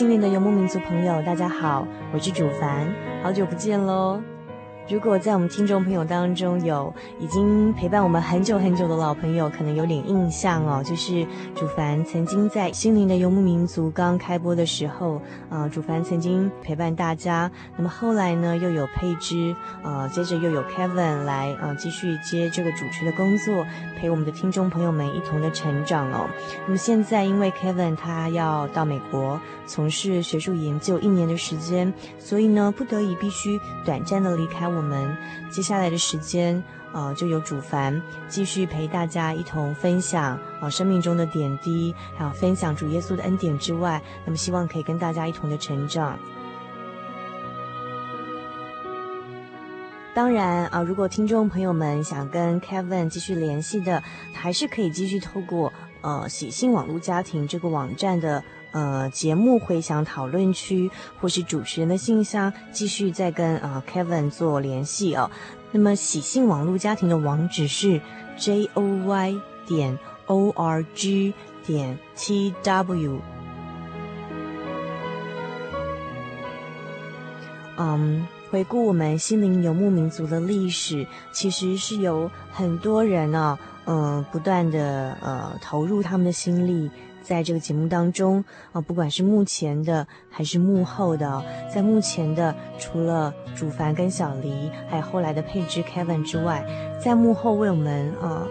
心灵的游牧民族朋友，大家好，我是主凡，好久不见喽。如果在我们听众朋友当中有已经陪伴我们很久很久的老朋友，可能有点印象哦，就是主凡曾经在《心灵的游牧民族》刚开播的时候，呃，主凡曾经陪伴大家。那么后来呢，又有佩芝，呃，接着又有 Kevin 来，呃，继续接这个主持的工作，陪我们的听众朋友们一同的成长哦。那么现在因为 Kevin 他要到美国从事学术研究一年的时间，所以呢，不得已必须短暂的离开我。我们接下来的时间，呃，就由主凡继续陪大家一同分享啊、呃、生命中的点滴，还有分享主耶稣的恩典之外，那么希望可以跟大家一同的成长。当然啊、如果听众朋友们想跟 Kevin 继续联系的，还是可以继续透过呃喜信网络家庭这个网站的。呃，节目回响讨论区或是主持人的信箱，继续再跟呃 Kevin 做联系哦。那么喜信网络家庭的网址是 j o y 点 o r g 点 t w。嗯，回顾我们心灵游牧民族的历史，其实是有很多人啊，嗯、呃，不断的呃投入他们的心力。在这个节目当中啊，不管是幕前的还是幕后的，在幕前的除了主凡跟小黎，还有后来的配置 Kevin 之外，在幕后为我们啊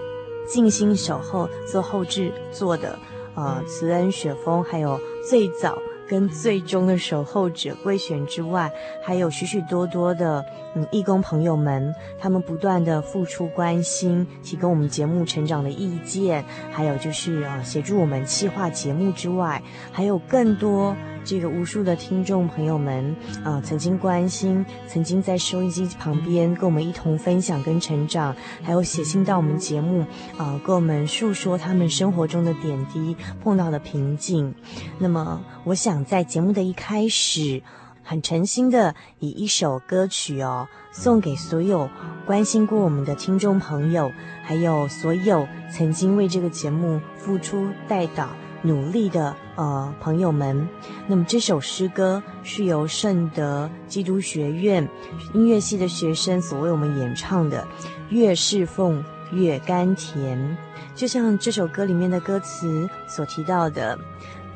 静心守候做后制做的啊慈恩雪峰，还有最早。跟最终的守候者贵旋之外，还有许许多多的嗯义工朋友们，他们不断的付出关心，提供我们节目成长的意见，还有就是啊协助我们企划节目之外，还有更多。这个无数的听众朋友们，啊、曾经关心，曾经在收音机旁边跟我们一同分享跟成长，还有写信到我们节目，啊、跟我们诉说他们生活中的点滴，碰到的瓶颈。那么，我想在节目的一开始，很诚心的以一首歌曲哦，送给所有关心过我们的听众朋友，还有所有曾经为这个节目付出代祷。努力的呃朋友们，那么这首诗歌是由圣德基督学院音乐系的学生所为我们演唱的，越侍奉越甘甜。就像这首歌里面的歌词所提到的，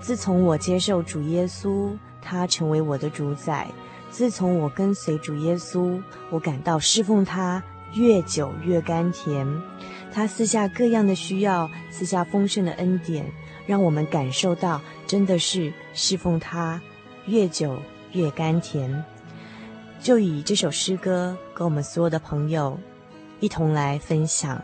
自从我接受主耶稣，他成为我的主宰；自从我跟随主耶稣，我感到侍奉他越久越甘甜。他赐下各样的需要，赐下丰盛的恩典。让我们感受到，真的是侍奉他越久越甘甜。就以这首诗歌跟我们所有的朋友一同来分享，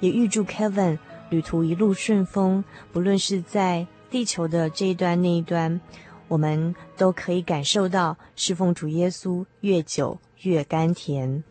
也预祝 Kevin 旅途一路顺风。不论是在地球的这一端那一端，我们都可以感受到侍奉主耶稣越久越甘甜。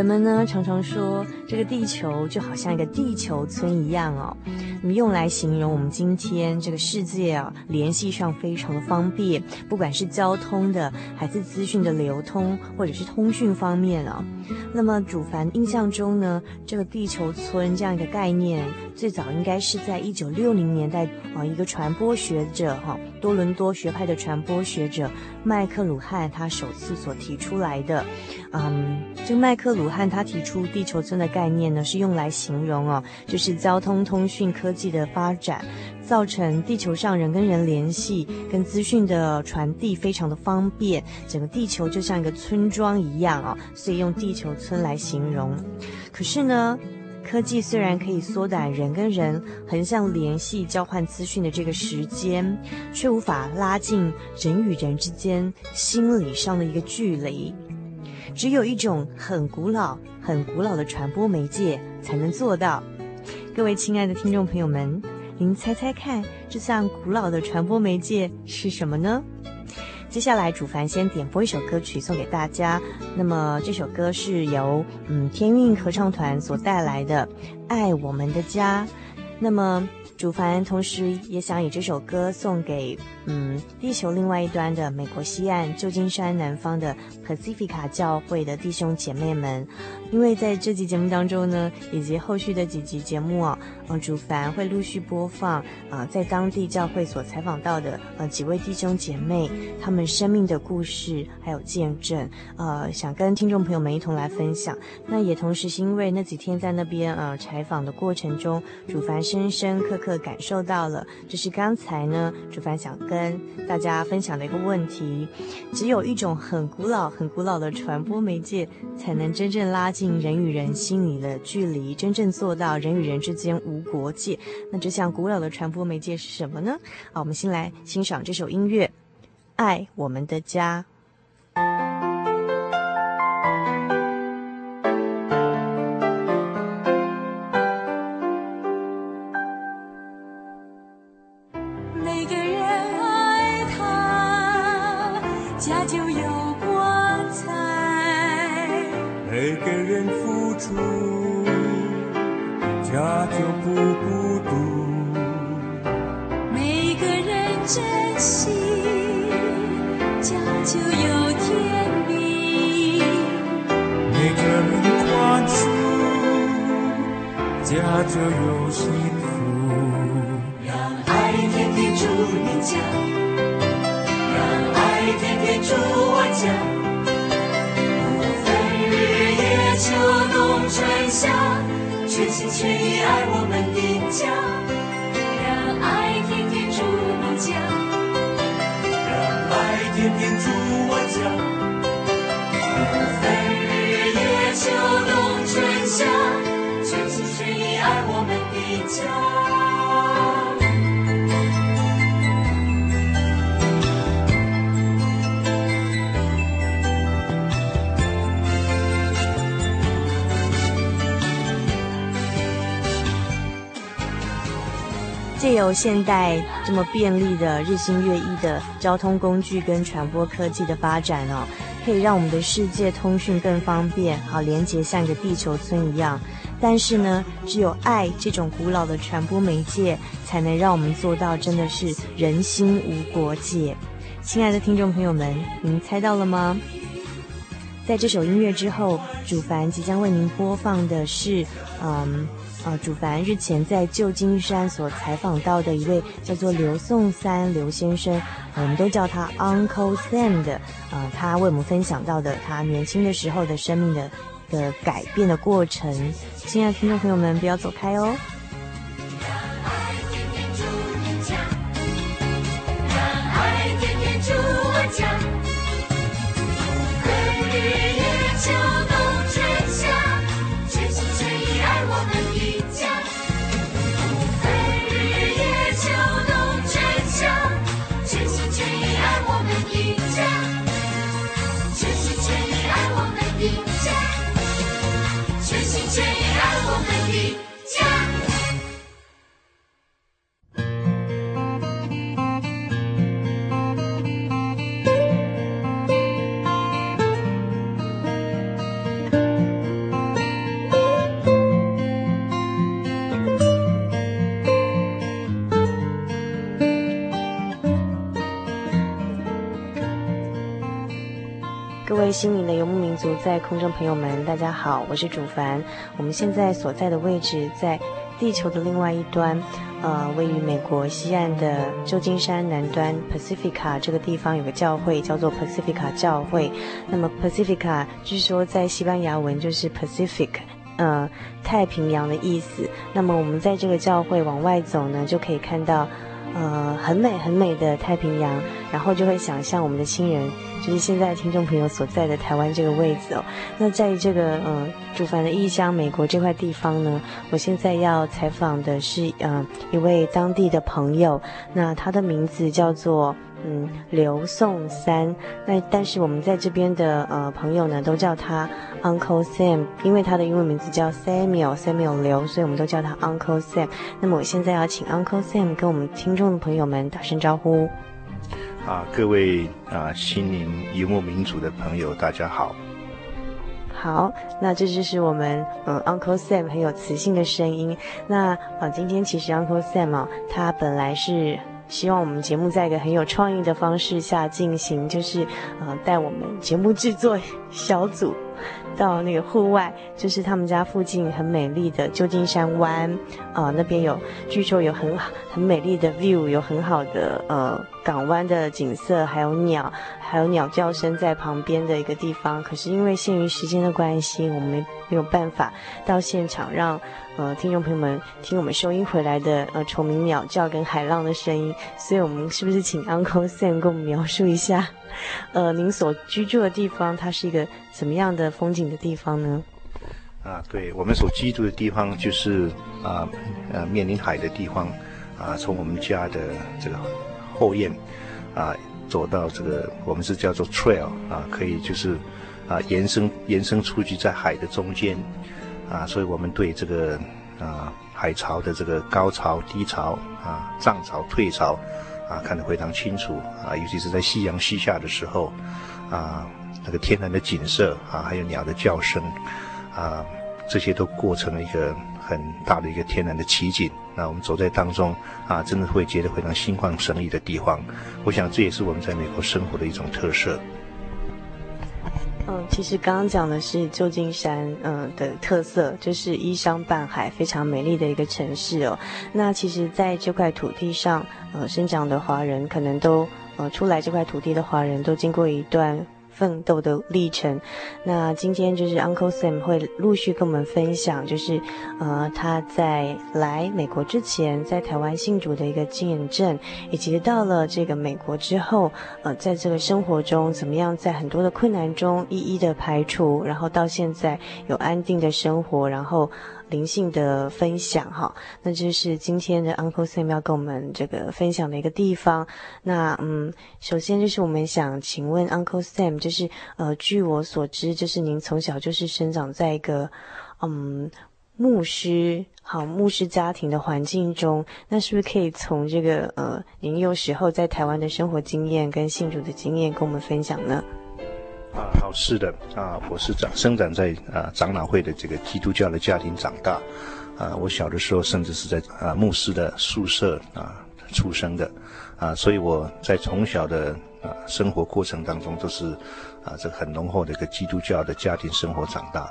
人们呢常常说，这个地球就好像一个地球村一样哦，那么用来形容我们今天这个世界啊，联系上非常的方便，不管是交通的，还是资讯的流通，或者是通讯方面啊。那么主凡印象中呢，这个地球村这样一个概念，最早应该是在一九六零年代啊，一个传播学者哈，多伦多学派的传播学者麦克鲁汉他首次所提出来的。嗯，这个麦克鲁汉他提出地球村的概念呢，是用来形容哦，就是交通通讯科技的发展，造成地球上人跟人联系跟资讯的传递非常的方便，整个地球就像一个村庄一样啊，所以用地球村来形容。可是呢，科技虽然可以缩短人跟人横向联系、交换资讯的这个时间，却无法拉近人与人之间心理上的一个距离。只有一种很古老、很古老的传播媒介才能做到。各位亲爱的听众朋友们，您猜猜看，这项古老的传播媒介是什么呢？接下来，主凡先点播一首歌曲送给大家。那么这首歌是由嗯天韵合唱团所带来的《爱我们的家》。那么。主凡同时也想以这首歌送给，嗯，地球另外一端的美国西岸旧金山南方的 Pacifica 教会的弟兄姐妹们，因为在这集节目当中呢，以及后续的几集节目啊，呃，主凡会陆续播放啊，呃，在当地教会所采访到的呃几位弟兄姐妹他们生命的故事还有见证，呃，想跟听众朋友们一同来分享。那也同时是因为那几天在那边呃采访的过程中，主凡深深刻刻。感受到了，这是刚才呢，主凡想跟跟大家分享的一个问题。只有一种很古老、很古老的传播媒介，才能真正拉近人与人心里的距离，真正做到人与人之间无国界。那这项古老的传播媒介是什么呢？啊，我们先来欣赏这首音乐，《爱我们的家》。现代这么便利的日新月异的交通工具跟传播科技的发展哦，可以让我们的世界通讯更方便，好连接像一个地球村一样。但是呢，只有爱这种古老的传播媒介，才能让我们做到真的是人心无国界。亲爱的听众朋友们，您猜到了吗？在这首音乐之后，主凡即将为您播放的是，嗯。啊，主凡日前在旧金山所采访到的一位叫做刘颂三刘先生，我们都叫他 Uncle Sam 的，啊，他为我们分享到的他年轻的时候的生命的的改变的过程。亲爱的听众朋友们，不要走开哦。全心全意爱我们的家。各位心灵的游牧民族，在空中朋友们，大家好，我是主凡。我们现在所在的位置在地球的另外一端，呃，位于美国西岸的旧金山南端，Pacifica 这个地方有个教会叫做 Pacifica 教会。那么 Pacifica 据说在西班牙文就是 Pacific，呃，太平洋的意思。那么我们在这个教会往外走呢，就可以看到。呃，很美很美的太平洋，然后就会想象我们的亲人，就是现在听众朋友所在的台湾这个位置哦。那在这个呃，主凡的异乡美国这块地方呢，我现在要采访的是呃一位当地的朋友，那他的名字叫做。嗯，刘颂三。那但是我们在这边的呃朋友呢，都叫他 Uncle Sam，因为他的英文名字叫 Samuel Samuel 刘，所以我们都叫他 Uncle Sam。那么我现在要请 Uncle Sam 跟我们听众的朋友们打声招呼。啊，各位啊，心灵游牧民族的朋友，大家好。好，那这就是我们嗯 Uncle Sam 很有磁性的声音。那啊，今天其实 Uncle Sam 啊，他本来是。希望我们节目在一个很有创意的方式下进行，就是，呃，带我们节目制作小组到那个户外，就是他们家附近很美丽的旧金山湾，啊、那边有据说有很好很美丽的 view，有很好的呃港湾的景色，还有鸟，还有鸟叫声在旁边的一个地方。可是因为限于时间的关系，我们没没有办法到现场让。呃，听众朋友们，听我们收音回来的呃虫鸣鸟叫跟海浪的声音，所以我们是不是请 Uncle Sam 跟我们描述一下，呃，您所居住的地方，它是一个怎么样的风景的地方呢？啊，对，我们所居住的地方就是啊呃面临海的地方，啊，从我们家的这个后院啊走到这个我们是叫做 trail 啊，可以就是啊延伸延伸出去在海的中间。啊，所以我们对这个啊海潮的这个高潮、低潮啊涨潮、退潮啊看得非常清楚啊，尤其是在夕阳西下的时候啊，那个天然的景色啊，还有鸟的叫声啊，这些都过成了一个很大的一个天然的奇景。那我们走在当中啊，真的会觉得非常心旷神怡的地方。我想这也是我们在美国生活的一种特色。嗯，其实刚刚讲的是旧金山，嗯的特色，就是依山傍海，非常美丽的一个城市哦。那其实，在这块土地上，呃，生长的华人，可能都，呃，出来这块土地的华人都经过一段。奋斗的历程。那今天就是 Uncle Sam 会陆续跟我们分享，就是呃他在来美国之前，在台湾信主的一个见证，以及到了这个美国之后，呃，在这个生活中怎么样，在很多的困难中一一的排除，然后到现在有安定的生活，然后。灵性的分享哈，那就是今天的 Uncle Sam 要跟我们这个分享的一个地方。那嗯，首先就是我们想请问 Uncle Sam，就是呃，据我所知，就是您从小就是生长在一个嗯牧师好牧师家庭的环境中，那是不是可以从这个呃您幼时候在台湾的生活经验跟信主的经验跟我们分享呢？啊，好，是的，啊，我是长生长在啊长老会的这个基督教的家庭长大，啊，我小的时候甚至是在啊牧师的宿舍啊出生的，啊，所以我在从小的啊生活过程当中都是啊这很浓厚的一个基督教的家庭生活长大，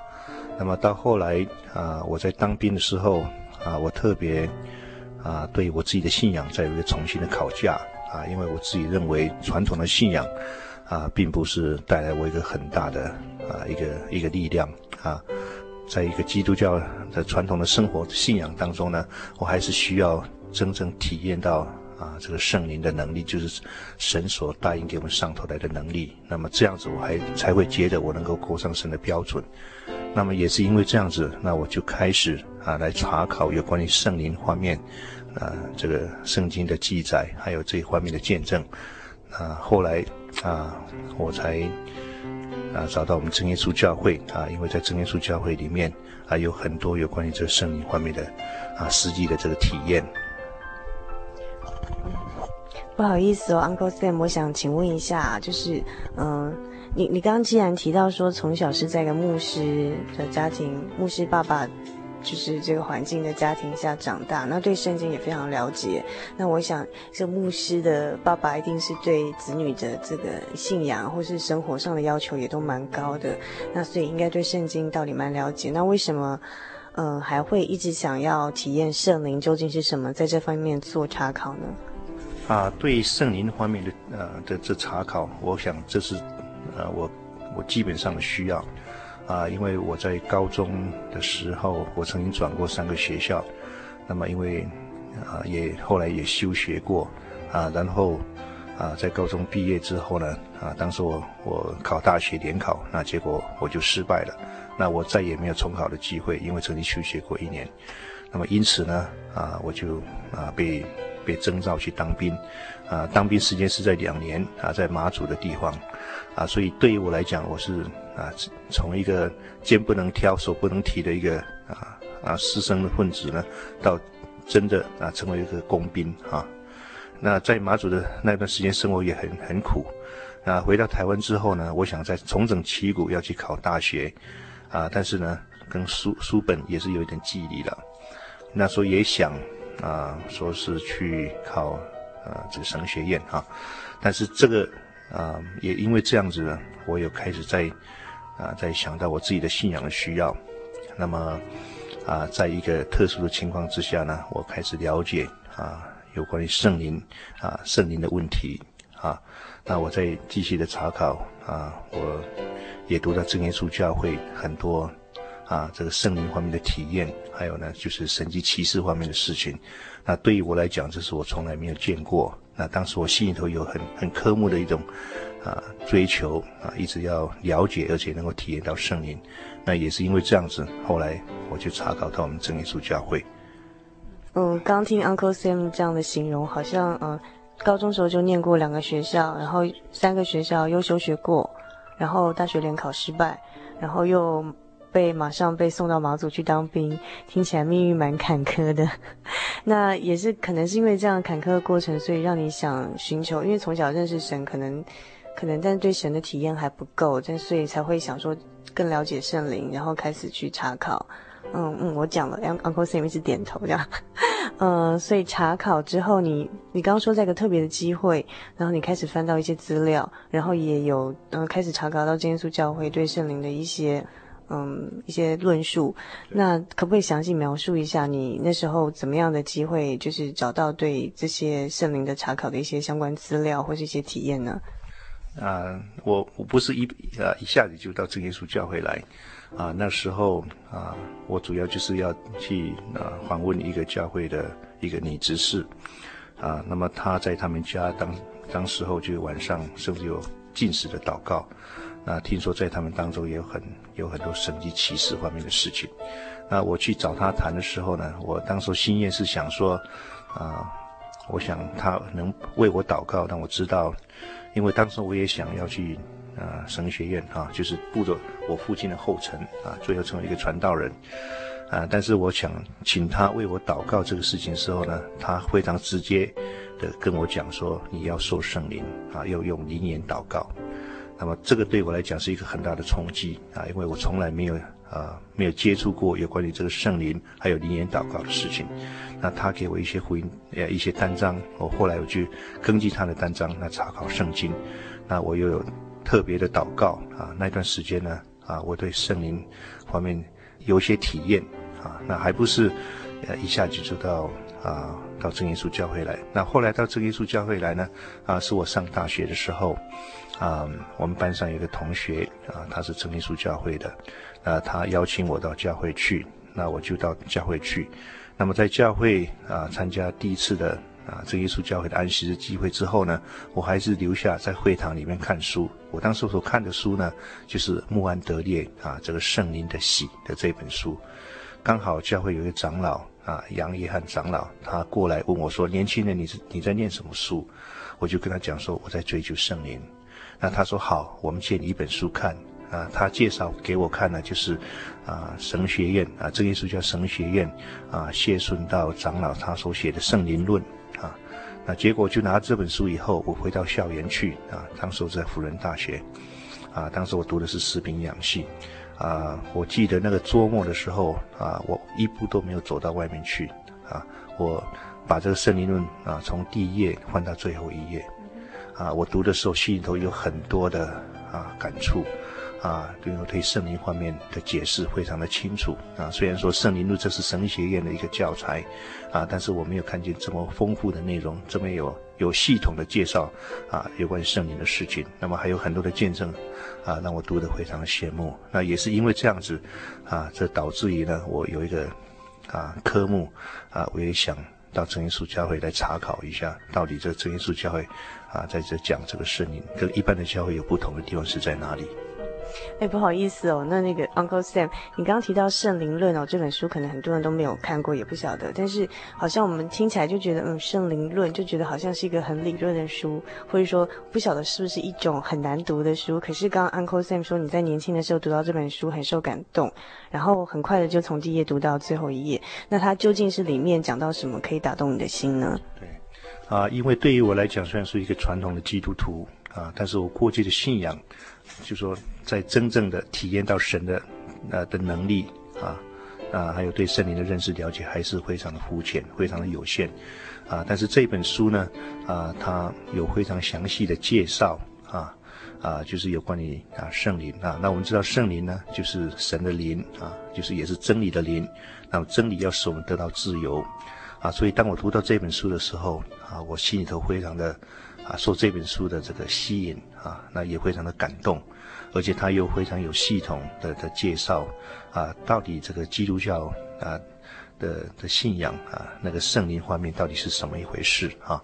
那么到后来啊我在当兵的时候啊我特别啊对我自己的信仰再有一个重新的考价啊，因为我自己认为传统的信仰。啊，并不是带来我一个很大的啊一个一个力量啊，在一个基督教的传统的生活信仰当中呢，我还是需要真正体验到啊这个圣灵的能力，就是神所答应给我们上头来的能力。那么这样子，我还才会觉得我能够过上神的标准。那么也是因为这样子，那我就开始啊来查考有关于圣灵方面啊这个圣经的记载，还有这一方面的见证。啊，后来啊，我才啊找到我们真耶稣教会啊，因为在真耶稣教会里面啊，有很多有关于这个圣灵方面的啊实际的这个体验。不好意思哦，Uncle Sam，我想请问一下，就是嗯、你你刚刚既然提到说从小是在一个牧师的家庭，牧师爸爸就是这个环境的家庭下长大，那对圣经也非常了解。那我想，这牧师的爸爸一定是对子女的这个信仰或是生活上的要求也都蛮高的，那所以应该对圣经道理蛮了解。那为什么，嗯、呃，还会一直想要体验圣灵究竟是什么，在这方面做查考呢？啊，对圣灵方面的呃的这查考，我想这是呃我我基本上的需要。啊，因为我在高中的时候，我曾经转过三个学校，那么因为啊也后来也休学过，啊然后啊在高中毕业之后呢，啊当时我我考大学联考，那结果我就失败了，那我再也没有重考的机会，因为曾经休学过一年，那么因此呢，啊我就啊被被征召去当兵，啊当兵时间是在两年，啊在马祖的地方，啊所以对于我来讲，我是。啊，从一个肩不能挑、手不能提的一个啊啊师生的混子呢，到真的啊成为一个工兵啊。那在马祖的那段时间生活也很很苦。啊，回到台湾之后呢，我想再重整旗鼓要去考大学，啊，但是呢，跟书书本也是有一点距离了。那时候也想啊，说是去考啊这个神学院哈，但是这个啊也因为这样子呢，我有开始在。啊，在想到我自己的信仰的需要，那么啊，在一个特殊的情况之下呢，我开始了解啊，有关于圣灵啊，圣灵的问题啊。那我在继续的查考啊，我也读到正耶稣教会很多啊，这个圣灵方面的体验，还有呢，就是神迹奇事方面的事情。那对于我来讲，这是我从来没有见过。那当时我心里头有很很渴慕的一种。啊，追求啊，一直要了解，而且能够体验到圣灵，那也是因为这样子，后来我就查考到我们真耶稣教会。嗯，刚听 Uncle Sam 这样的形容，好像嗯，高中时候就念过两个学校，然后三个学校又休学过，然后大学联考失败，然后又被马上被送到马祖去当兵，听起来命运蛮坎坷的。那也是可能是因为这样坎坷的过程，所以让你想寻求，因为从小认识神，可能。可能，但对神的体验还不够，但所以才会想说更了解圣灵，然后开始去查考。嗯嗯，我讲了，Uncle Sam 一直点头这样。嗯，所以查考之后你，你刚刚说在一个特别的机会，然后你开始翻到一些资料，然后也有嗯开始查考到真耶稣教会对圣灵的一些嗯一些论述。那可不可以详细描述一下你那时候怎么样的机会，就是找到对这些圣灵的查考的一些相关资料或是一些体验呢？啊，我我不是一啊一下子就到真耶稣教会来，啊那时候啊我主要就是要去啊访问一个教会的一个女执事，啊那么她在他们家当当时候就晚上甚至有禁食的祷告，那听说在他们当中也有很有很多神迹奇事方面的事情，那我去找她谈的时候呢，我当时心愿是想说，啊我想她能为我祷告，让我知道。因为当时我也想要去啊神学院啊，就是步着我父亲的后尘啊，最后成为一个传道人啊。但是我想请他为我祷告这个事情的时候呢，他非常直接的跟我讲说：“你要受圣灵啊，要用灵言祷告。”那么这个对我来讲是一个很大的冲击啊，因为我从来没有啊没有接触过有关于这个圣灵还有灵言祷告的事情。那他给我一些福音，呃，一些单张，我后来我去根据他的单张来查考圣经，那我又有特别的祷告啊，那段时间呢，啊，我对圣灵方面有一些体验啊，那还不是，呃，一下子就到啊到真耶稣教会来，那后来到真耶稣教会来呢，啊，是我上大学的时候，啊，我们班上有个同学啊，他是真耶稣教会的，啊，他邀请我到教会去，那我就到教会去。那么在教会啊参加第一次的啊这耶稣教会的安息日机会之后呢，我还是留下在会堂里面看书。我当时所看的书呢，就是穆安德烈啊这个圣灵的喜的这本书。刚好教会有一个长老啊杨约翰长老，他过来问我说：“年轻人，你是你在念什么书？”我就跟他讲说：“我在追求圣灵。”那他说：“好，我们借你一本书看。”啊，他介绍给我看呢，就是啊神学院啊，这个书叫神学院啊，谢顺道长老他所写的《圣灵论》啊。那结果就拿这本书以后，我回到校园去啊，当时我在辅仁大学啊，当时我读的是食品养系啊，我记得那个周末的时候啊，我一步都没有走到外面去啊，我把这个圣灵论啊从第一页换到最后一页，啊，我读的时候心里头有很多的啊感触。啊，对我对圣灵方面的解释非常的清楚啊。虽然说圣灵录这是神学院的一个教材，啊，但是我没有看见这么丰富的内容，这么有有系统的介绍啊，有关于圣灵的事情。那么还有很多的见证，啊，让我读得非常的羡慕。那也是因为这样子，啊，这导致于呢，我有一个啊科目啊，我也想到真耶稣教会来查考一下，到底这真耶稣教会啊在这讲这个圣灵跟一般的教会有不同的地方是在哪里？哎，不好意思哦，那那个 Uncle Sam，你刚刚提到《圣灵论》哦，这本书可能很多人都没有看过，也不晓得。但是好像我们听起来就觉得，嗯，《圣灵论》就觉得好像是一个很理论的书，或者说不晓得是不是一种很难读的书。可是刚刚 Uncle Sam 说你在年轻的时候读到这本书很受感动，然后很快的就从第一页读到最后一页。那它究竟是里面讲到什么可以打动你的心呢？对，啊，因为对于我来讲，虽然是一个传统的基督徒啊，但是我过去的信仰。就说在真正的体验到神的，呃的能力啊，啊还有对圣灵的认识了解还是非常的肤浅，非常的有限，啊但是这本书呢，啊它有非常详细的介绍啊啊就是有关于啊圣灵啊，那我们知道圣灵呢就是神的灵啊，就是也是真理的灵，那么真理要使我们得到自由，啊所以当我读到这本书的时候啊，我心里头非常的。啊，受这本书的这个吸引啊，那也非常的感动，而且他又非常有系统的的介绍啊，到底这个基督教啊的的信仰啊，那个圣灵方面到底是什么一回事啊？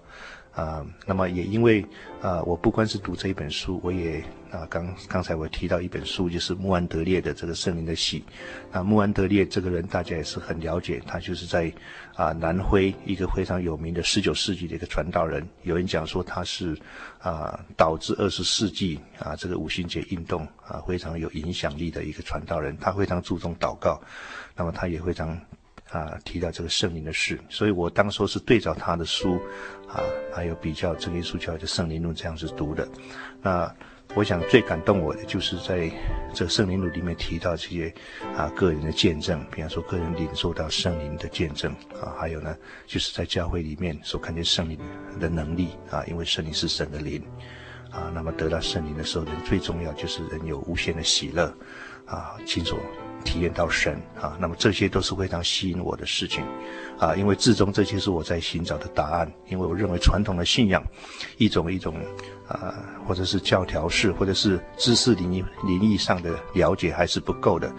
啊，那么也因为啊，我不光是读这一本书，我也啊，刚刚才我提到一本书，就是穆安德烈的这个圣灵的喜。那，穆安德烈这个人大家也是很了解，他就是在啊南非一个非常有名的十九世纪的一个传道人。有人讲说他是啊导致二十世纪啊这个五旬节运动啊非常有影响力的一个传道人。他非常注重祷告，那么他也非常。啊，提到这个圣灵的事，所以我当时是对照他的书，啊，还有比较正耶稣教的圣灵论这样子读的。那我想最感动我的，就是在这圣灵录里面提到这些啊个人的见证，比方说个人领受到圣灵的见证啊，还有呢，就是在教会里面所看见圣灵的能力啊，因为圣灵是神的灵啊，那么得到圣灵的时候，人最重要就是人有无限的喜乐啊，清楚。体验到神啊，那么这些都是非常吸引我的事情，啊，因为至终这些是我在寻找的答案。因为我认为传统的信仰，一种一种啊，或者是教条式，或者是知识领域领域上的了解还是不够的，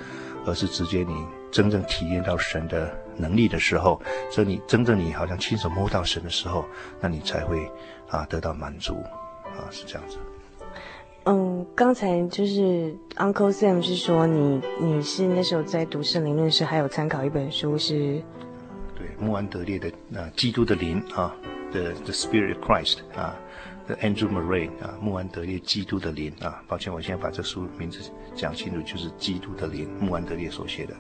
而是直接你真正体验到神的能力的时候，所以你真正你好像亲手摸到神的时候，那你才会啊得到满足，啊是这样子。嗯，刚才就是 Uncle Sam 是说你你是那时候在读圣灵论时，还有参考一本书是，对，穆安德烈的啊，基督的灵啊，The The Spirit of Christ 啊，The Andrew Murray 啊，穆安德烈基督的灵啊，抱歉，我现在把这书名字讲清楚，就是基督的灵，穆安德烈所写的。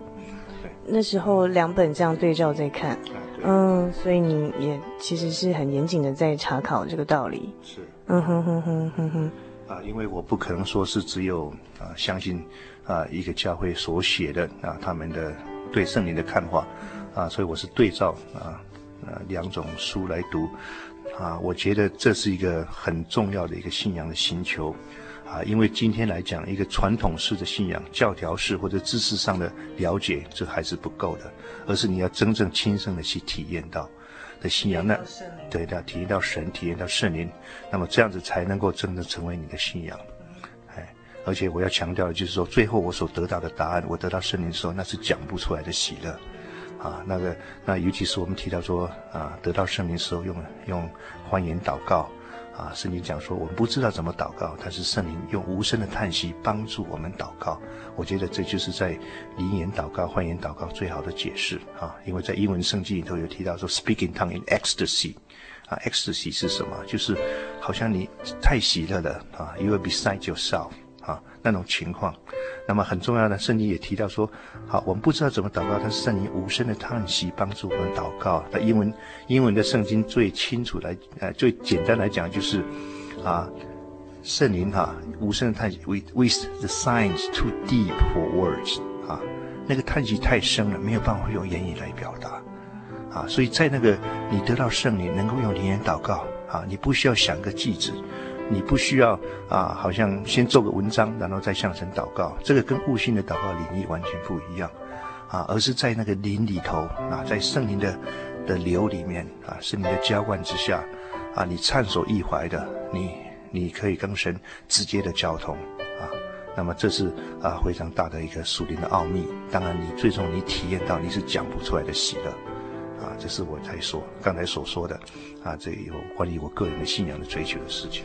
对，那时候两本这样对照在看，嗯，所以你也其实是很严谨的在查考这个道理。是，嗯哼哼哼哼哼。啊，因为我不可能说是只有啊相信啊一个教会所写的啊他们的对圣灵的看法啊，所以我是对照啊啊两种书来读啊，我觉得这是一个很重要的一个信仰的星球啊，因为今天来讲一个传统式的信仰、教条式或者知识上的了解，这还是不够的，而是你要真正亲身的去体验到。的信仰，那得到，体验到神，体验到圣灵，那么这样子才能够真正成为你的信仰，哎，而且我要强调的就是说，最后我所得到的答案，我得到圣灵的时候，那是讲不出来的喜乐，啊，那个，那尤其是我们提到说，啊，得到圣灵时候用用欢迎祷告。啊，圣经讲说，我们不知道怎么祷告，但是圣灵用无声的叹息帮助我们祷告。我觉得这就是在灵言祷告、欢言祷告最好的解释啊，因为在英文圣经里头有提到说，speaking tongue in ecstasy，啊，ecstasy 是什么？就是好像你太喜乐了啊，you are beside yourself。啊，那种情况，那么很重要的，圣经也提到说，好，我们不知道怎么祷告，但是圣灵无声的叹息帮助我们祷告。那英文英文的圣经最清楚来，呃，最简单来讲就是，啊，圣灵哈，无声的叹息，with with the signs too deep for words 啊，那个叹息太深了，没有办法用言语来表达啊。所以在那个你得到圣灵，能够用灵言祷告啊，你不需要想个句子，你不需要啊，好像先做个文章，然后再向神祷告，这个跟悟性的祷告领域完全不一样啊，而是在那个灵里头啊，在圣灵的的流里面啊，圣灵的浇灌之下啊，你畅所欲怀的你。你可以跟神直接的交通啊，那么这是啊非常大的一个属灵的奥秘。当然，你最终你体验到你是讲不出来的喜乐啊，这是我才说刚才所说的啊，这有关于我个人的信仰的追求的事情。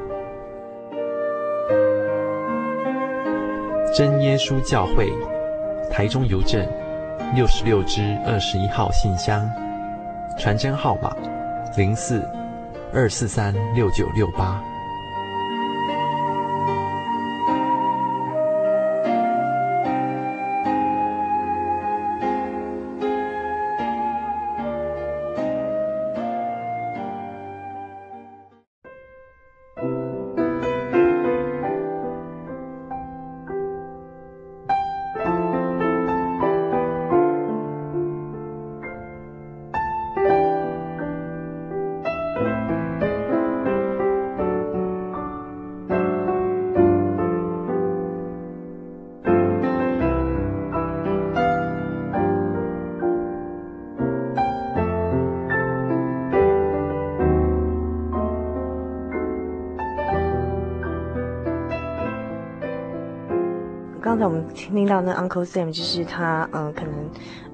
真耶稣教会，台中邮政六十六支二十一号信箱，传真号码零四二四三六九六八。听到那 Uncle Sam，就是他，嗯、呃，可能，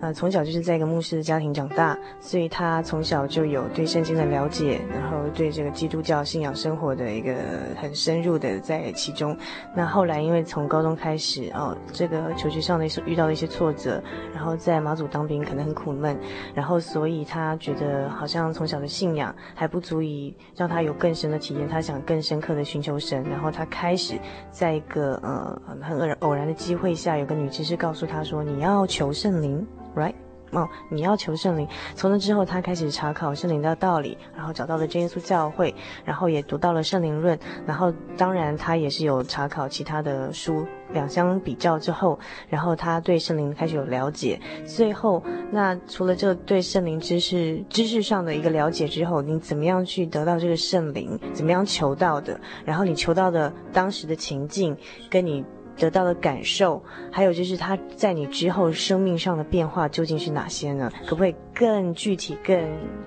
呃，从小就是在一个牧师的家庭长大，所以他从小就有对圣经的了解，然后对这个基督教信仰生活的一个很深入的在其中。那后来因为从高中开始，哦，这个求学上的遇到了一些挫折，然后在马祖当兵可能很苦闷，然后所以他觉得好像从小的信仰还不足以让他有更深的体验，他想更深刻的寻求神，然后他开始在一个呃很偶然的。机会下，有个女执事告诉他说：“你要求圣灵，right？哦，你要求圣灵。”从那之后，他开始查考圣灵的道理，然后找到了真耶稣教会，然后也读到了圣灵论，然后当然他也是有查考其他的书，两相比较之后，然后他对圣灵开始有了解。最后，那除了这对圣灵知识知识上的一个了解之后，你怎么样去得到这个圣灵？怎么样求到的？然后你求到的当时的情境，跟你。得到的感受，还有就是他在你之后生命上的变化究竟是哪些呢？可不可以更具体、更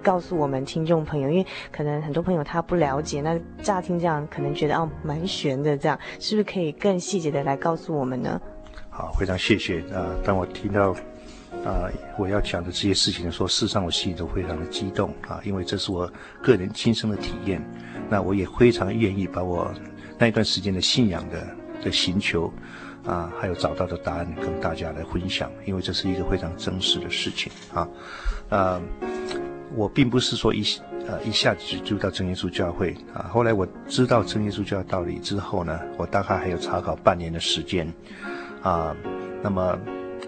告诉我们听众朋友？因为可能很多朋友他不了解，那乍听这样可能觉得哦蛮悬的，这样是不是可以更细节的来告诉我们呢？好，非常谢谢啊！当我听到啊我要讲的这些事情的时候，事实上我心里都非常的激动啊，因为这是我个人亲身的体验。那我也非常愿意把我那一段时间的信仰的。的寻求，啊，还有找到的答案跟大家来分享，因为这是一个非常真实的事情啊。呃，我并不是说一呃一下子就到真耶稣教会啊。后来我知道真耶稣教的道理之后呢，我大概还有查考半年的时间啊。那么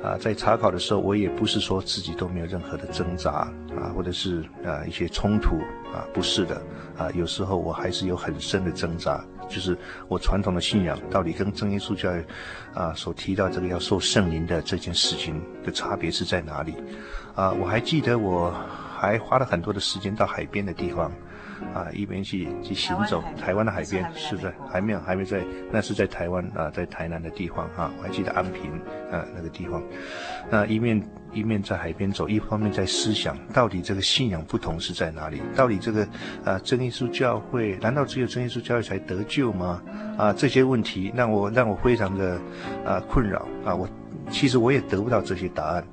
啊，在查考的时候，我也不是说自己都没有任何的挣扎啊，或者是啊一些冲突啊，不是的啊，有时候我还是有很深的挣扎，就是我传统的信仰到底跟正耶稣教育啊所提到这个要受圣灵的这件事情的差别是在哪里？啊，我还记得我还花了很多的时间到海边的地方。啊，一边去去行走，台湾的海边是在还没有还没在，那是在台湾啊，在台南的地方哈、啊，我还记得安平啊那个地方，那一面一面在海边走，一方面在思想，到底这个信仰不同是在哪里？到底这个啊真耶稣教会，难道只有真耶稣教会才得救吗？啊，这些问题让我让我非常的啊困扰啊，我其实我也得不到这些答案，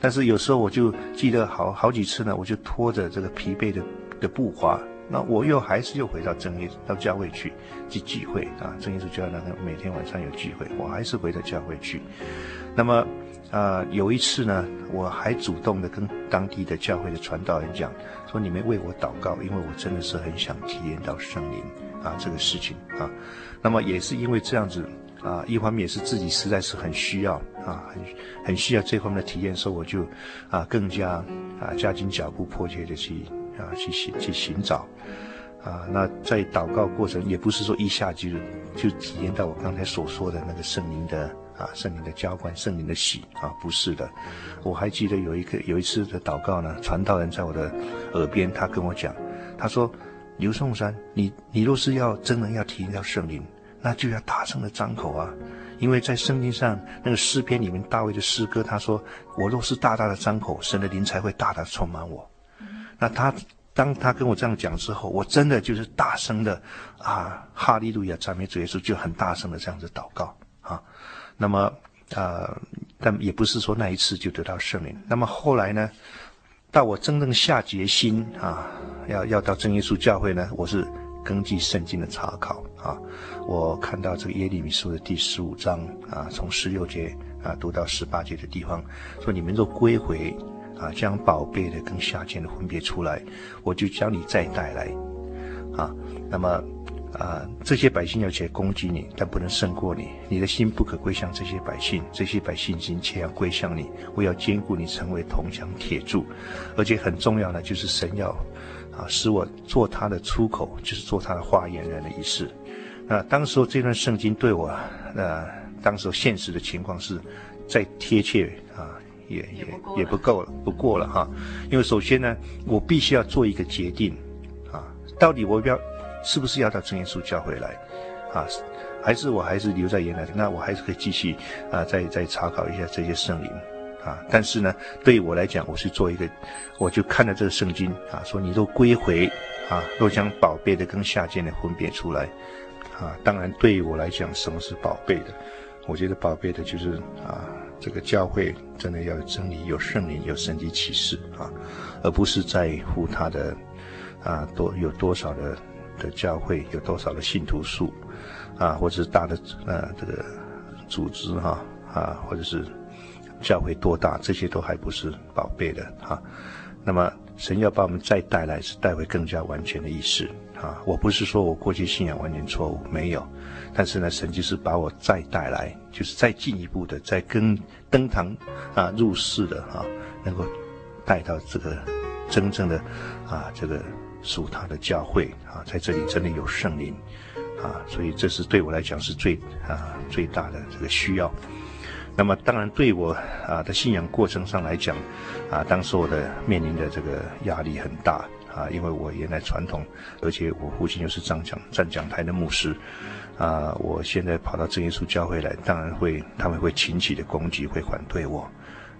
但是有时候我就记得好好几次呢，我就拖着这个疲惫的的步伐。那我又还是又回到正耶到教会去去聚会啊，正耶稣教会那个每天晚上有聚会，我还是回到教会去。那么啊、有一次呢，我还主动的跟当地的教会的传道人讲，说你们为我祷告，因为我真的是很想体验到圣灵啊这个事情啊。那么也是因为这样子啊，一方面也是自己实在是很需要啊，很很需要这方面的体验，所以我就啊更加啊加紧脚步，迫切的去。啊，去寻去寻找，啊，那在祷告过程也不是说一下就就体验到我刚才所说的那个圣灵的啊，圣灵的浇灌，圣灵的喜啊，不是的。我还记得有一个有一次的祷告呢，传道人在我的耳边，他跟我讲，他说：“刘颂山，你你若是要真的要体验到圣灵，那就要大声的张口啊，因为在圣经上那个诗篇里面大卫的诗歌，他说：我若是大大的张口，神的灵才会大大充满我。”那他当他跟我这样讲之后，我真的就是大声的啊，哈利路亚赞美主耶稣，就很大声的这样子祷告啊。那么啊，但也不是说那一次就得到圣灵。那么后来呢，到我真正下决心啊，要要到真耶稣教会呢，我是根据圣经的查考啊，我看到这个耶利米书的第十五章啊，从十六节啊读到十八节的地方，说你们若归回。啊，将宝贝的跟下贱的分别出来，我就将你再带来。啊，那么啊，这些百姓要起来攻击你，但不能胜过你。你的心不可归向这些百姓，这些百姓心切要归向你。我要坚固你，成为铜墙铁柱。而且很重要的就是神要啊，使我做他的出口，就是做他的发言人的意思。那当时候这段圣经对我，呃，当时候现实的情况是再贴切啊。也也也不够了，不过了哈，因为首先呢，我必须要做一个决定，啊，到底我要是不是要到真耶稣教会来，啊，还是我还是留在原来的，那我还是可以继续啊，再再查考一下这些圣灵，啊，但是呢，对于我来讲，我是做一个，我就看了这个圣经啊，说你都归回，啊，若将宝贝的跟下贱的分别出来，啊，当然对于我来讲，什么是宝贝的？我觉得宝贝的就是啊。这个教会真的要有真理，有圣灵，有神迹启示啊，而不是在乎他的啊多有多少的的教会，有多少的信徒数啊，或者是大的呃这个组织哈啊，或者是教会多大，这些都还不是宝贝的哈。那么神要把我们再带来，是带回更加完全的意识啊。我不是说我过去信仰完全错误，没有。但是呢，神就是把我再带来，就是再进一步的，再跟登堂啊入室的啊，能够带到这个真正的啊这个属他的教会啊，在这里真的有圣灵啊，所以这是对我来讲是最啊最大的这个需要。那么当然对我啊的信仰过程上来讲啊，当时我的面临的这个压力很大啊，因为我原来传统，而且我父亲又是站讲站讲台的牧师。啊，我现在跑到正耶稣教会来，当然会，他们会群起的攻击，会反对我。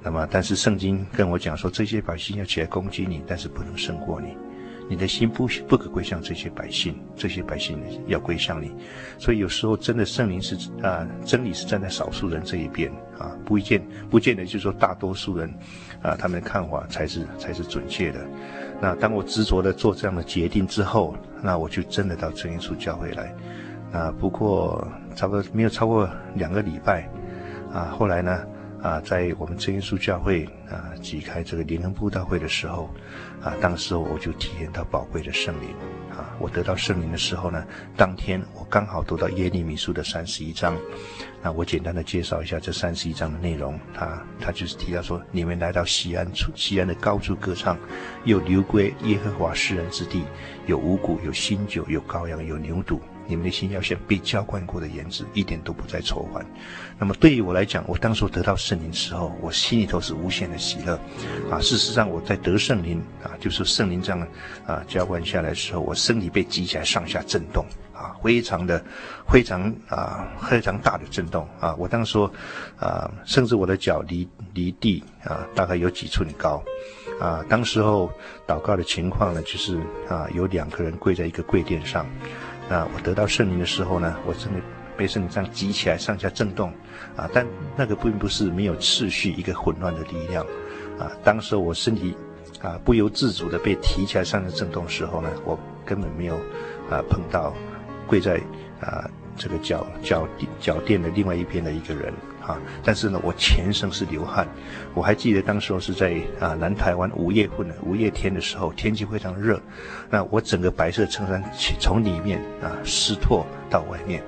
那么，但是圣经跟我讲说，这些百姓要起来攻击你，但是不能胜过你。你的心不不可归向这些百姓，这些百姓要归向你。所以有时候真的圣灵是啊，真理是站在少数人这一边啊，不一见不见得就是说大多数人啊，他们的看法才是 才是准确的。那当我执着的做这样的决定之后，那我就真的到真耶稣教会来。啊，不过差不多没有超过两个礼拜，啊，后来呢，啊，在我们真耶稣教会啊举开这个灵恩布道会的时候，啊，当时我就体验到宝贵的圣灵，啊，我得到圣灵的时候呢，当天我刚好读到耶利米书的三十一章。那我简单的介绍一下这三十一章的内容。他他就是提到说，你们来到西安处，西安的高处歌唱，又流归耶和华世人之地，有五谷，有新酒，有羔羊，有牛犊。你们的心要像被浇灌过的园子，一点都不再愁烦。那么对于我来讲，我当初得到圣灵时候，我心里头是无限的喜乐。啊，事实上我在得圣灵啊，就是圣灵这样啊浇灌下来的时候，我身体被激起来，上下震动啊，非常的非常啊非常大的震动啊。我当时说啊，甚至我的脚离离地啊大概有几寸高啊。当时候祷告的情况呢，就是啊有两个人跪在一个跪垫上。啊我得到圣灵的时候呢，我真的被圣灵这样举起来，上下震动，啊，但那个并不是没有次序，一个混乱的力量，啊，当时我身体啊不由自主的被提起来，上下震动的时候呢，我根本没有啊碰到跪在啊这个脚脚脚垫的另外一边的一个人。啊！但是呢，我全身是流汗。我还记得当时候是在啊南台湾五月份的五月天的时候，天气非常热。那我整个白色衬衫从里面啊湿透到外面，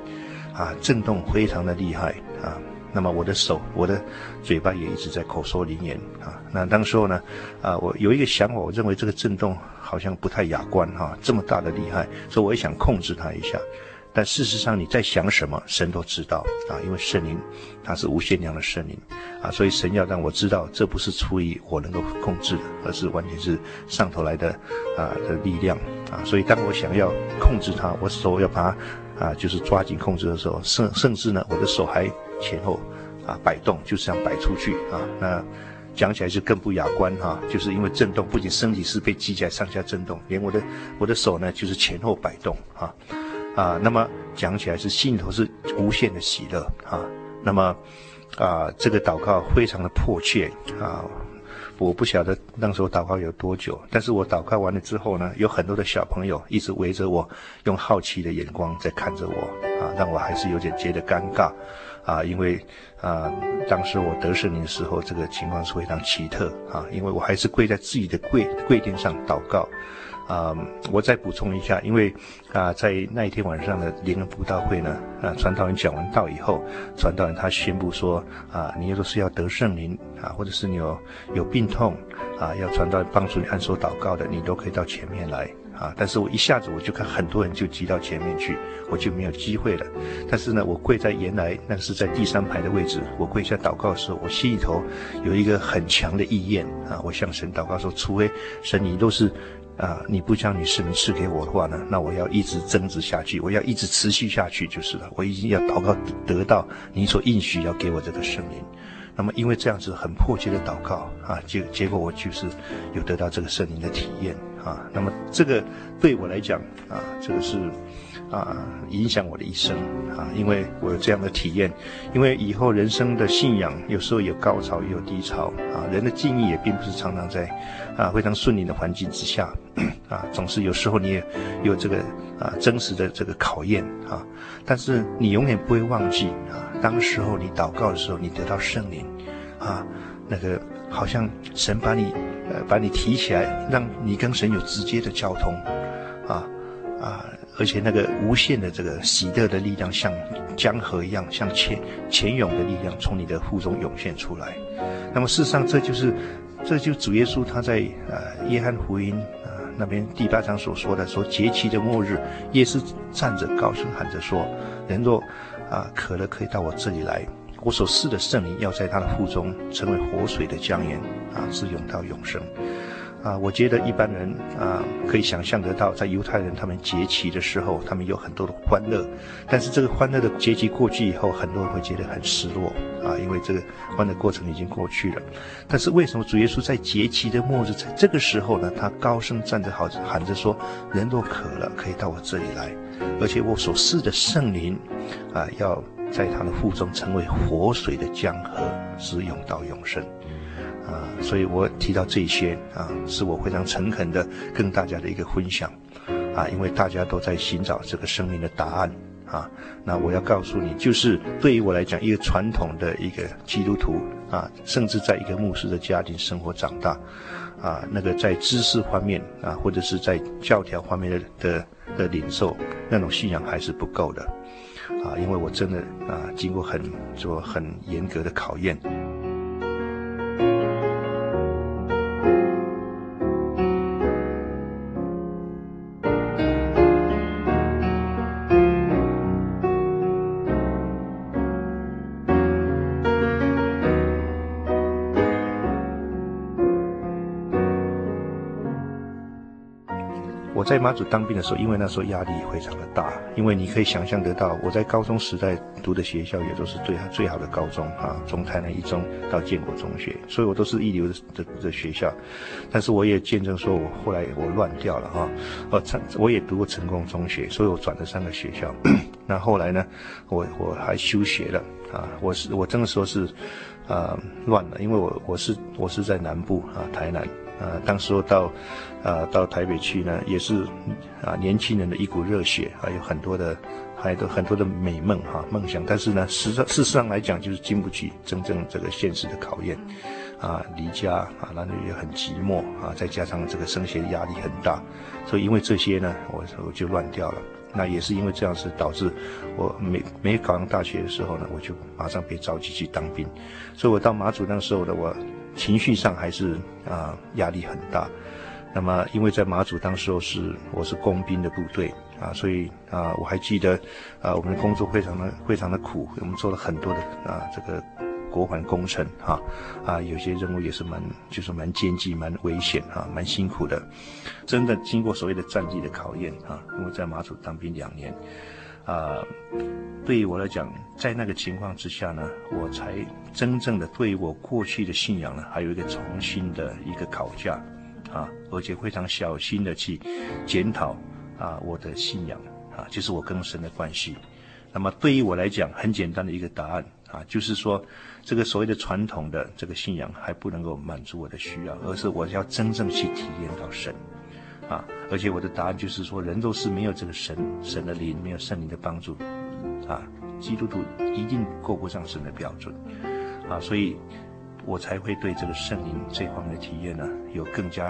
啊震动非常的厉害啊。那么我的手、我的嘴巴也一直在口说灵言啊。那当时候呢，啊我有一个想法，我认为这个震动好像不太雅观哈、啊，这么大的厉害，所以我也想控制它一下。但事实上，你在想什么，神都知道啊，因为圣灵他是无限量的圣灵啊，所以神要让我知道，这不是出于我能够控制的，而是完全是上头来的啊的力量啊。所以当我想要控制它，我手要把它啊，就是抓紧控制的时候，甚甚至呢，我的手还前后啊摆动，就是这样摆出去啊。那讲起来就更不雅观哈，就是因为震动，不仅身体是被举起来上下震动，连我的我的手呢，就是前后摆动啊。啊，那么讲起来是心里头是无限的喜乐啊。那么啊，这个祷告非常的迫切啊。我不晓得那时候祷告有多久，但是我祷告完了之后呢，有很多的小朋友一直围着我，用好奇的眼光在看着我啊，让我还是有点觉得尴尬啊，因为啊，当时我得圣灵的时候，这个情况是非常奇特啊，因为我还是跪在自己的跪跪垫上祷告。啊、嗯，我再补充一下，因为啊，在那一天晚上的灵恩布道会呢，啊，传道人讲完道以后，传道人他宣布说，啊，你若是要得圣灵啊，或者是你有有病痛啊，要传道帮助你按手祷告的，你都可以到前面来啊。但是我一下子我就看很多人就挤到前面去，我就没有机会了。但是呢，我跪在原来那是在第三排的位置，我跪下祷告的时候，我心里头有一个很强的意愿啊，我向神祷告说，除非神你都是。啊，你不将你圣灵赐给我的话呢，那我要一直争执下去，我要一直持续下去就是了。我一定要祷告得到你所应许要给我这个圣灵。那么因为这样子很迫切的祷告啊，结结果我就是有得到这个圣灵的体验啊。那么这个对我来讲啊，这个是。啊，影响我的一生啊，因为我有这样的体验。因为以后人生的信仰有时候有高潮也有低潮啊，人的境遇也并不是常常在啊非常顺利的环境之下啊，总是有时候你也有这个啊真实的这个考验啊。但是你永远不会忘记啊，当时候你祷告的时候，你得到圣灵啊，那个好像神把你呃把你提起来，让你跟神有直接的交通啊啊。而且那个无限的这个喜乐的力量，像江河一样，像潜潜涌的力量，从你的腹中涌现出来。那么事实上，这就是，这就是主耶稣他在呃约翰福音啊、那边第八章所说的，说节期的末日，耶稣站着高声喊着说：人若啊、渴了，可以到我这里来，我所赐的圣灵要在他的腹中成为活水的江源啊，是涌到永生。啊，我觉得一般人啊可以想象得到，在犹太人他们节期的时候，他们有很多的欢乐，但是这个欢乐的节期过去以后，很多人会觉得很失落啊，因为这个欢乐过程已经过去了。但是为什么主耶稣在节期的末日，在这个时候呢？他高声站着，好喊着说：“人若渴了，可以到我这里来，而且我所赐的圣灵啊，要在他的腹中成为活水的江河，直涌到永生。”啊，所以我提到这些啊，是我非常诚恳的跟大家的一个分享，啊，因为大家都在寻找这个生命的答案啊。那我要告诉你，就是对于我来讲，一个传统的一个基督徒啊，甚至在一个牧师的家庭生活长大，啊，那个在知识方面啊，或者是在教条方面的的的领受，那种信仰还是不够的，啊，因为我真的啊，经过很做很严格的考验。在马祖当兵的时候，因为那时候压力非常的大，因为你可以想象得到，我在高中时代读的学校也都是最最好的高中啊，从台南一中到建国中学，所以我都是一流的的，学校。但是我也见证说，我后来我乱掉了哈，我成我也读过成功中学，所以我转了三个学校。那后来呢，我我还休学了啊，我是我真的说是啊乱了，因为我我是我是在南部啊台南。啊，当时候到，啊，到台北去呢，也是啊，年轻人的一股热血，还有很多的，还有很多的美梦哈、啊，梦想。但是呢，实际事实上来讲，就是经不起真正这个现实的考验，啊，离家啊，那也很寂寞啊，再加上这个升学的压力很大，所以因为这些呢，我我就乱掉了。那也是因为这样子导致我没没考上大学的时候呢，我就马上被召集去当兵，所以我到马祖那时候的我。情绪上还是啊压力很大，那么因为在马祖当时候是我是工兵的部队啊，所以啊我还记得啊我们的工作非常的非常的苦，我们做了很多的啊这个国防工程哈啊，啊有些任务也是蛮就是蛮艰巨蛮危险哈蛮辛苦的，真的经过所谓的战地的考验啊，因为在马祖当兵两年。啊，对于我来讲，在那个情况之下呢，我才真正的对我过去的信仰呢，还有一个重新的一个考价，啊，而且非常小心的去检讨啊我的信仰啊，就是我跟神的关系。那么对于我来讲，很简单的一个答案啊，就是说这个所谓的传统的这个信仰还不能够满足我的需要，而是我要真正去体验到神。啊，而且我的答案就是说，人都是没有这个神神的灵，没有圣灵的帮助，啊，基督徒一定过不上神的标准，啊，所以，我才会对这个圣灵这方面的体验呢，有更加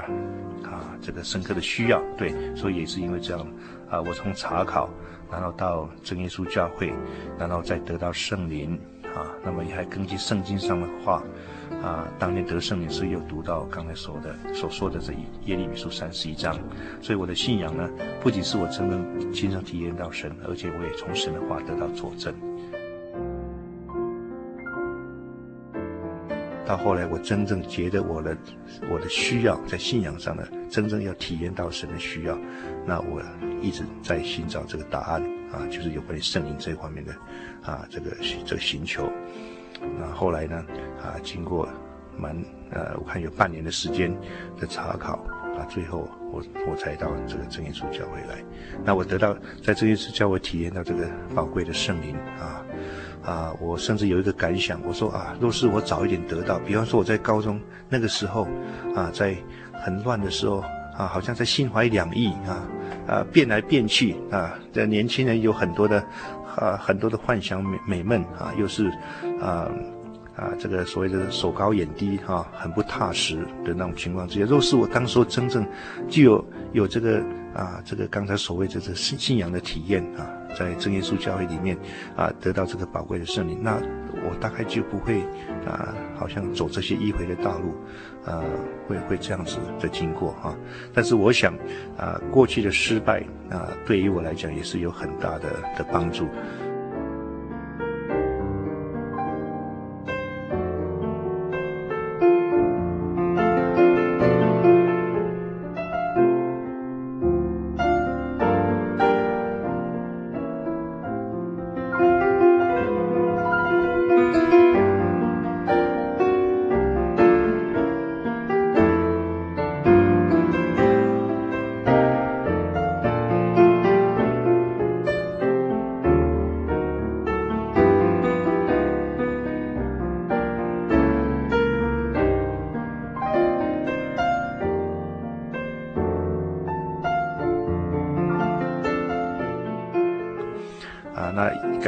啊这个深刻的需要。对，所以也是因为这样，啊，我从查考，然后到真耶稣教会，然后再得到圣灵，啊，那么也还根据圣经上的话。啊，当年得圣灵时有读到刚才说的所说的这一耶利米书三十一章，所以我的信仰呢，不仅是我真正亲身体验到神，而且我也从神的话得到佐证。到后来，我真正觉得我的我的需要在信仰上呢，真正要体验到神的需要，那我一直在寻找这个答案啊，就是有关于圣灵这方面的啊这个这个寻求。那后来呢？啊，经过蛮呃，我看有半年的时间的查考啊，最后我我才到这个真耶稣教会来。那我得到在真耶稣教会体验到这个宝贵的圣灵啊啊，我甚至有一个感想，我说啊，若是我早一点得到，比方说我在高中那个时候啊，在很乱的时候啊，好像在心怀两意啊啊，变来变去啊，这年轻人有很多的。啊，很多的幻想美美梦啊，又是啊啊，这个所谓的手高眼低哈、很不踏实的那种情况之下，若是我当时真正具有有这个啊，这个刚才所谓的这个信信仰的体验啊，在真耶稣教会里面啊，得到这个宝贵的圣灵，那我大概就不会啊，好像走这些迂回的道路，啊，会会这样子的经过哈、啊。但是我想啊，过去的失败啊，对于我来讲也是有很大的的帮助。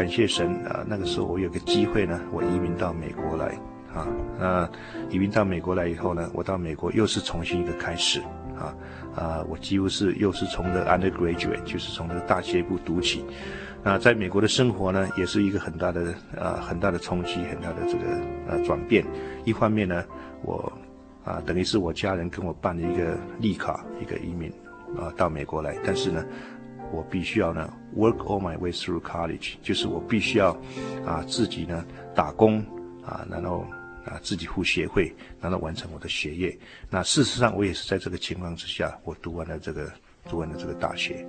感谢神啊！那个时候我有个机会呢，我移民到美国来啊。那移民到美国来以后呢，我到美国又是重新一个开始啊啊，我几乎是又是从的 undergraduate，就是从这个大学部读起。那在美国的生活呢，也是一个很大的啊很大的冲击，很大的这个呃转变。一方面呢，我啊等于是我家人跟我办了一个绿卡，一个移民啊到美国来，但是呢。我必须要呢，work all my way through college，就是我必须要，啊，自己呢打工，啊，然后啊自己付学费，然后完成我的学业。那事实上，我也是在这个情况之下，我读完了这个，读完了这个大学。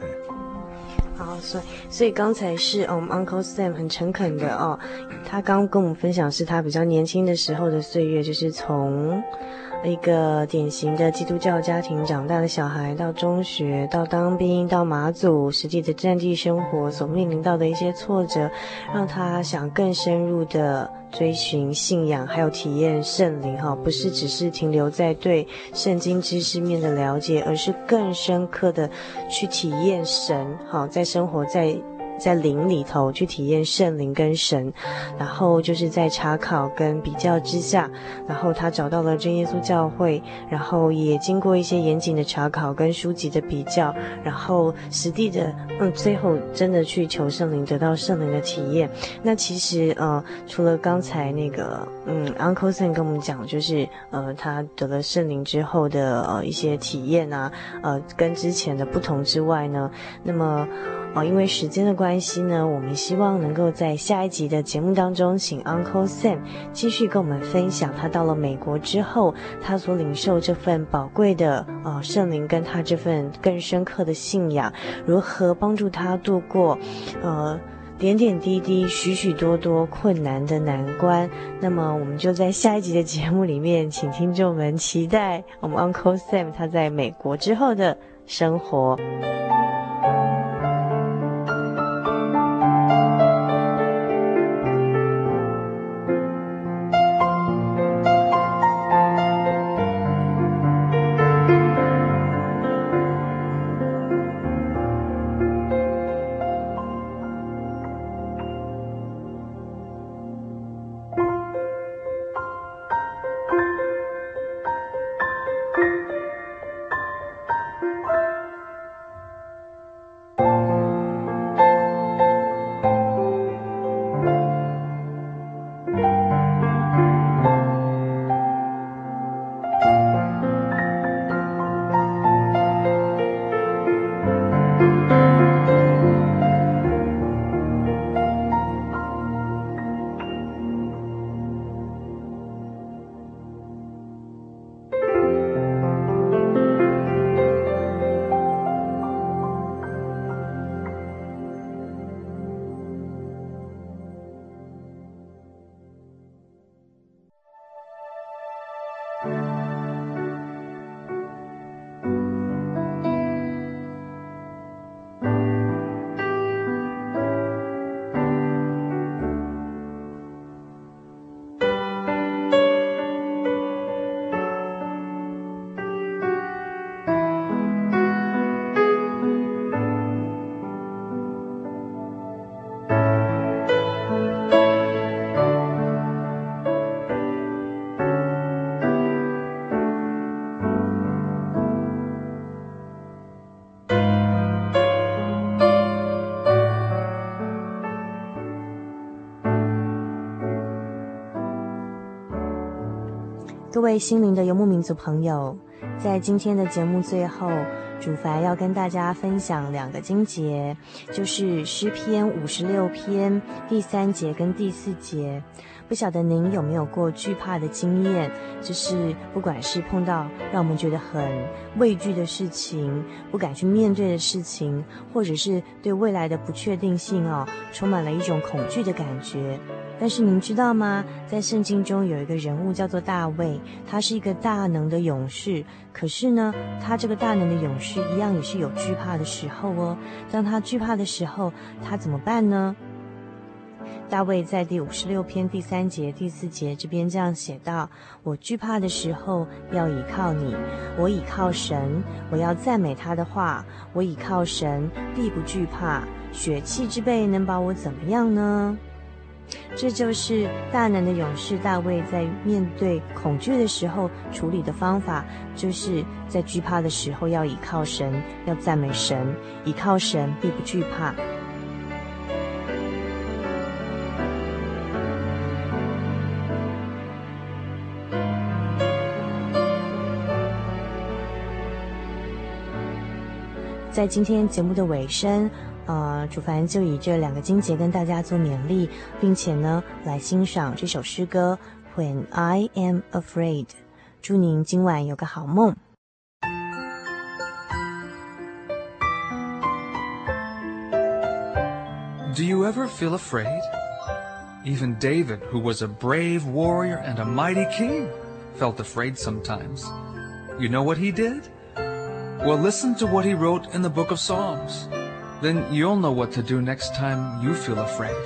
嗯，好，所以所以刚才是我们、um, Uncle Sam 很诚恳的哦，他刚跟我们分享是他比较年轻的时候的岁月，就是从。一个典型的基督教家庭长大的小孩，到中学，到当兵，到马祖，实际的战地生活所面临到的一些挫折，让他想更深入的追寻信仰，还有体验圣灵。哈，不是只是停留在对圣经知识面的了解，而是更深刻的去体验神。好，在生活在。在灵里头去体验圣灵跟神，然后就是在查考跟比较之下，然后他找到了真耶稣教会，然后也经过一些严谨的查考跟书籍的比较，然后实地的，嗯，最后真的去求圣灵，得到圣灵的体验。那其实呃，除了刚才那个嗯，Uncle Sam 跟我们讲，就是呃，他得了圣灵之后的呃一些体验啊，呃，跟之前的不同之外呢，那么。哦，因为时间的关系呢，我们希望能够在下一集的节目当中，请 Uncle Sam 继续跟我们分享他到了美国之后，他所领受这份宝贵的呃圣灵，跟他这份更深刻的信仰，如何帮助他度过呃点点滴滴、许许多多困难的难关。那么，我们就在下一集的节目里面，请听众们期待我们 Uncle Sam 他在美国之后的生活。各位心灵的游牧民族朋友，在今天的节目最后，主凡要跟大家分享两个经节，就是诗篇五十六篇第三节跟第四节。不晓得您有没有过惧怕的经验？就是不管是碰到让我们觉得很畏惧的事情，不敢去面对的事情，或者是对未来的不确定性哦，充满了一种恐惧的感觉。但是您知道吗？在圣经中有一个人物叫做大卫，他是一个大能的勇士。可是呢，他这个大能的勇士一样也是有惧怕的时候哦。当他惧怕的时候，他怎么办呢？大卫在第五十六篇第三节、第四节这边这样写道：“我惧怕的时候，要倚靠你；我倚靠神，我要赞美他的话。我倚靠神，必不惧怕。血气之辈能把我怎么样呢？”这就是大能的勇士大卫在面对恐惧的时候处理的方法，就是在惧怕的时候要倚靠神，要赞美神，倚靠神必不惧怕。在今天节目的尾声，呃，主凡就以这两个经节跟大家做勉励，并且呢，来欣赏这首诗歌《When I Am Afraid》。祝您今晚有个好梦。Do you ever feel afraid? Even David, who was a brave warrior and a mighty king, felt afraid sometimes. You know what he did? Well, listen to what he wrote in the book of Psalms. Then you'll know what to do next time you feel afraid.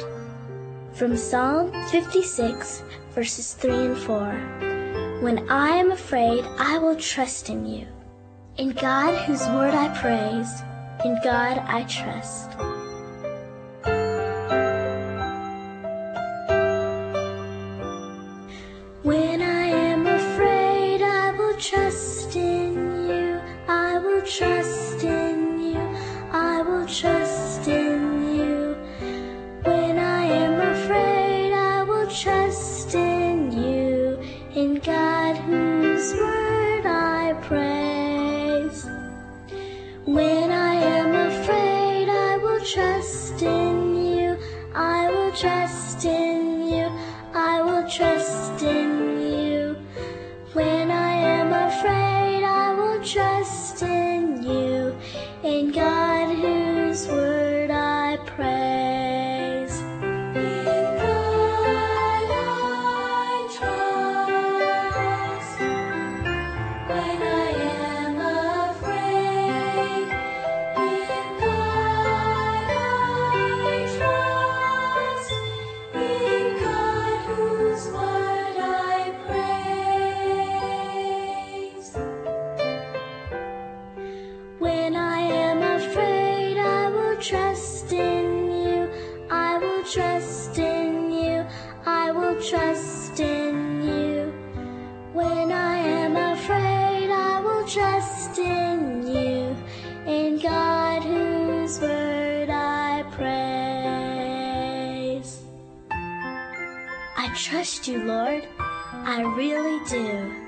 From Psalm 56, verses 3 and 4. When I am afraid, I will trust in you. In God, whose word I praise, in God I trust. Trust in you. In God, whose word I praise. I trust you, Lord. I really do.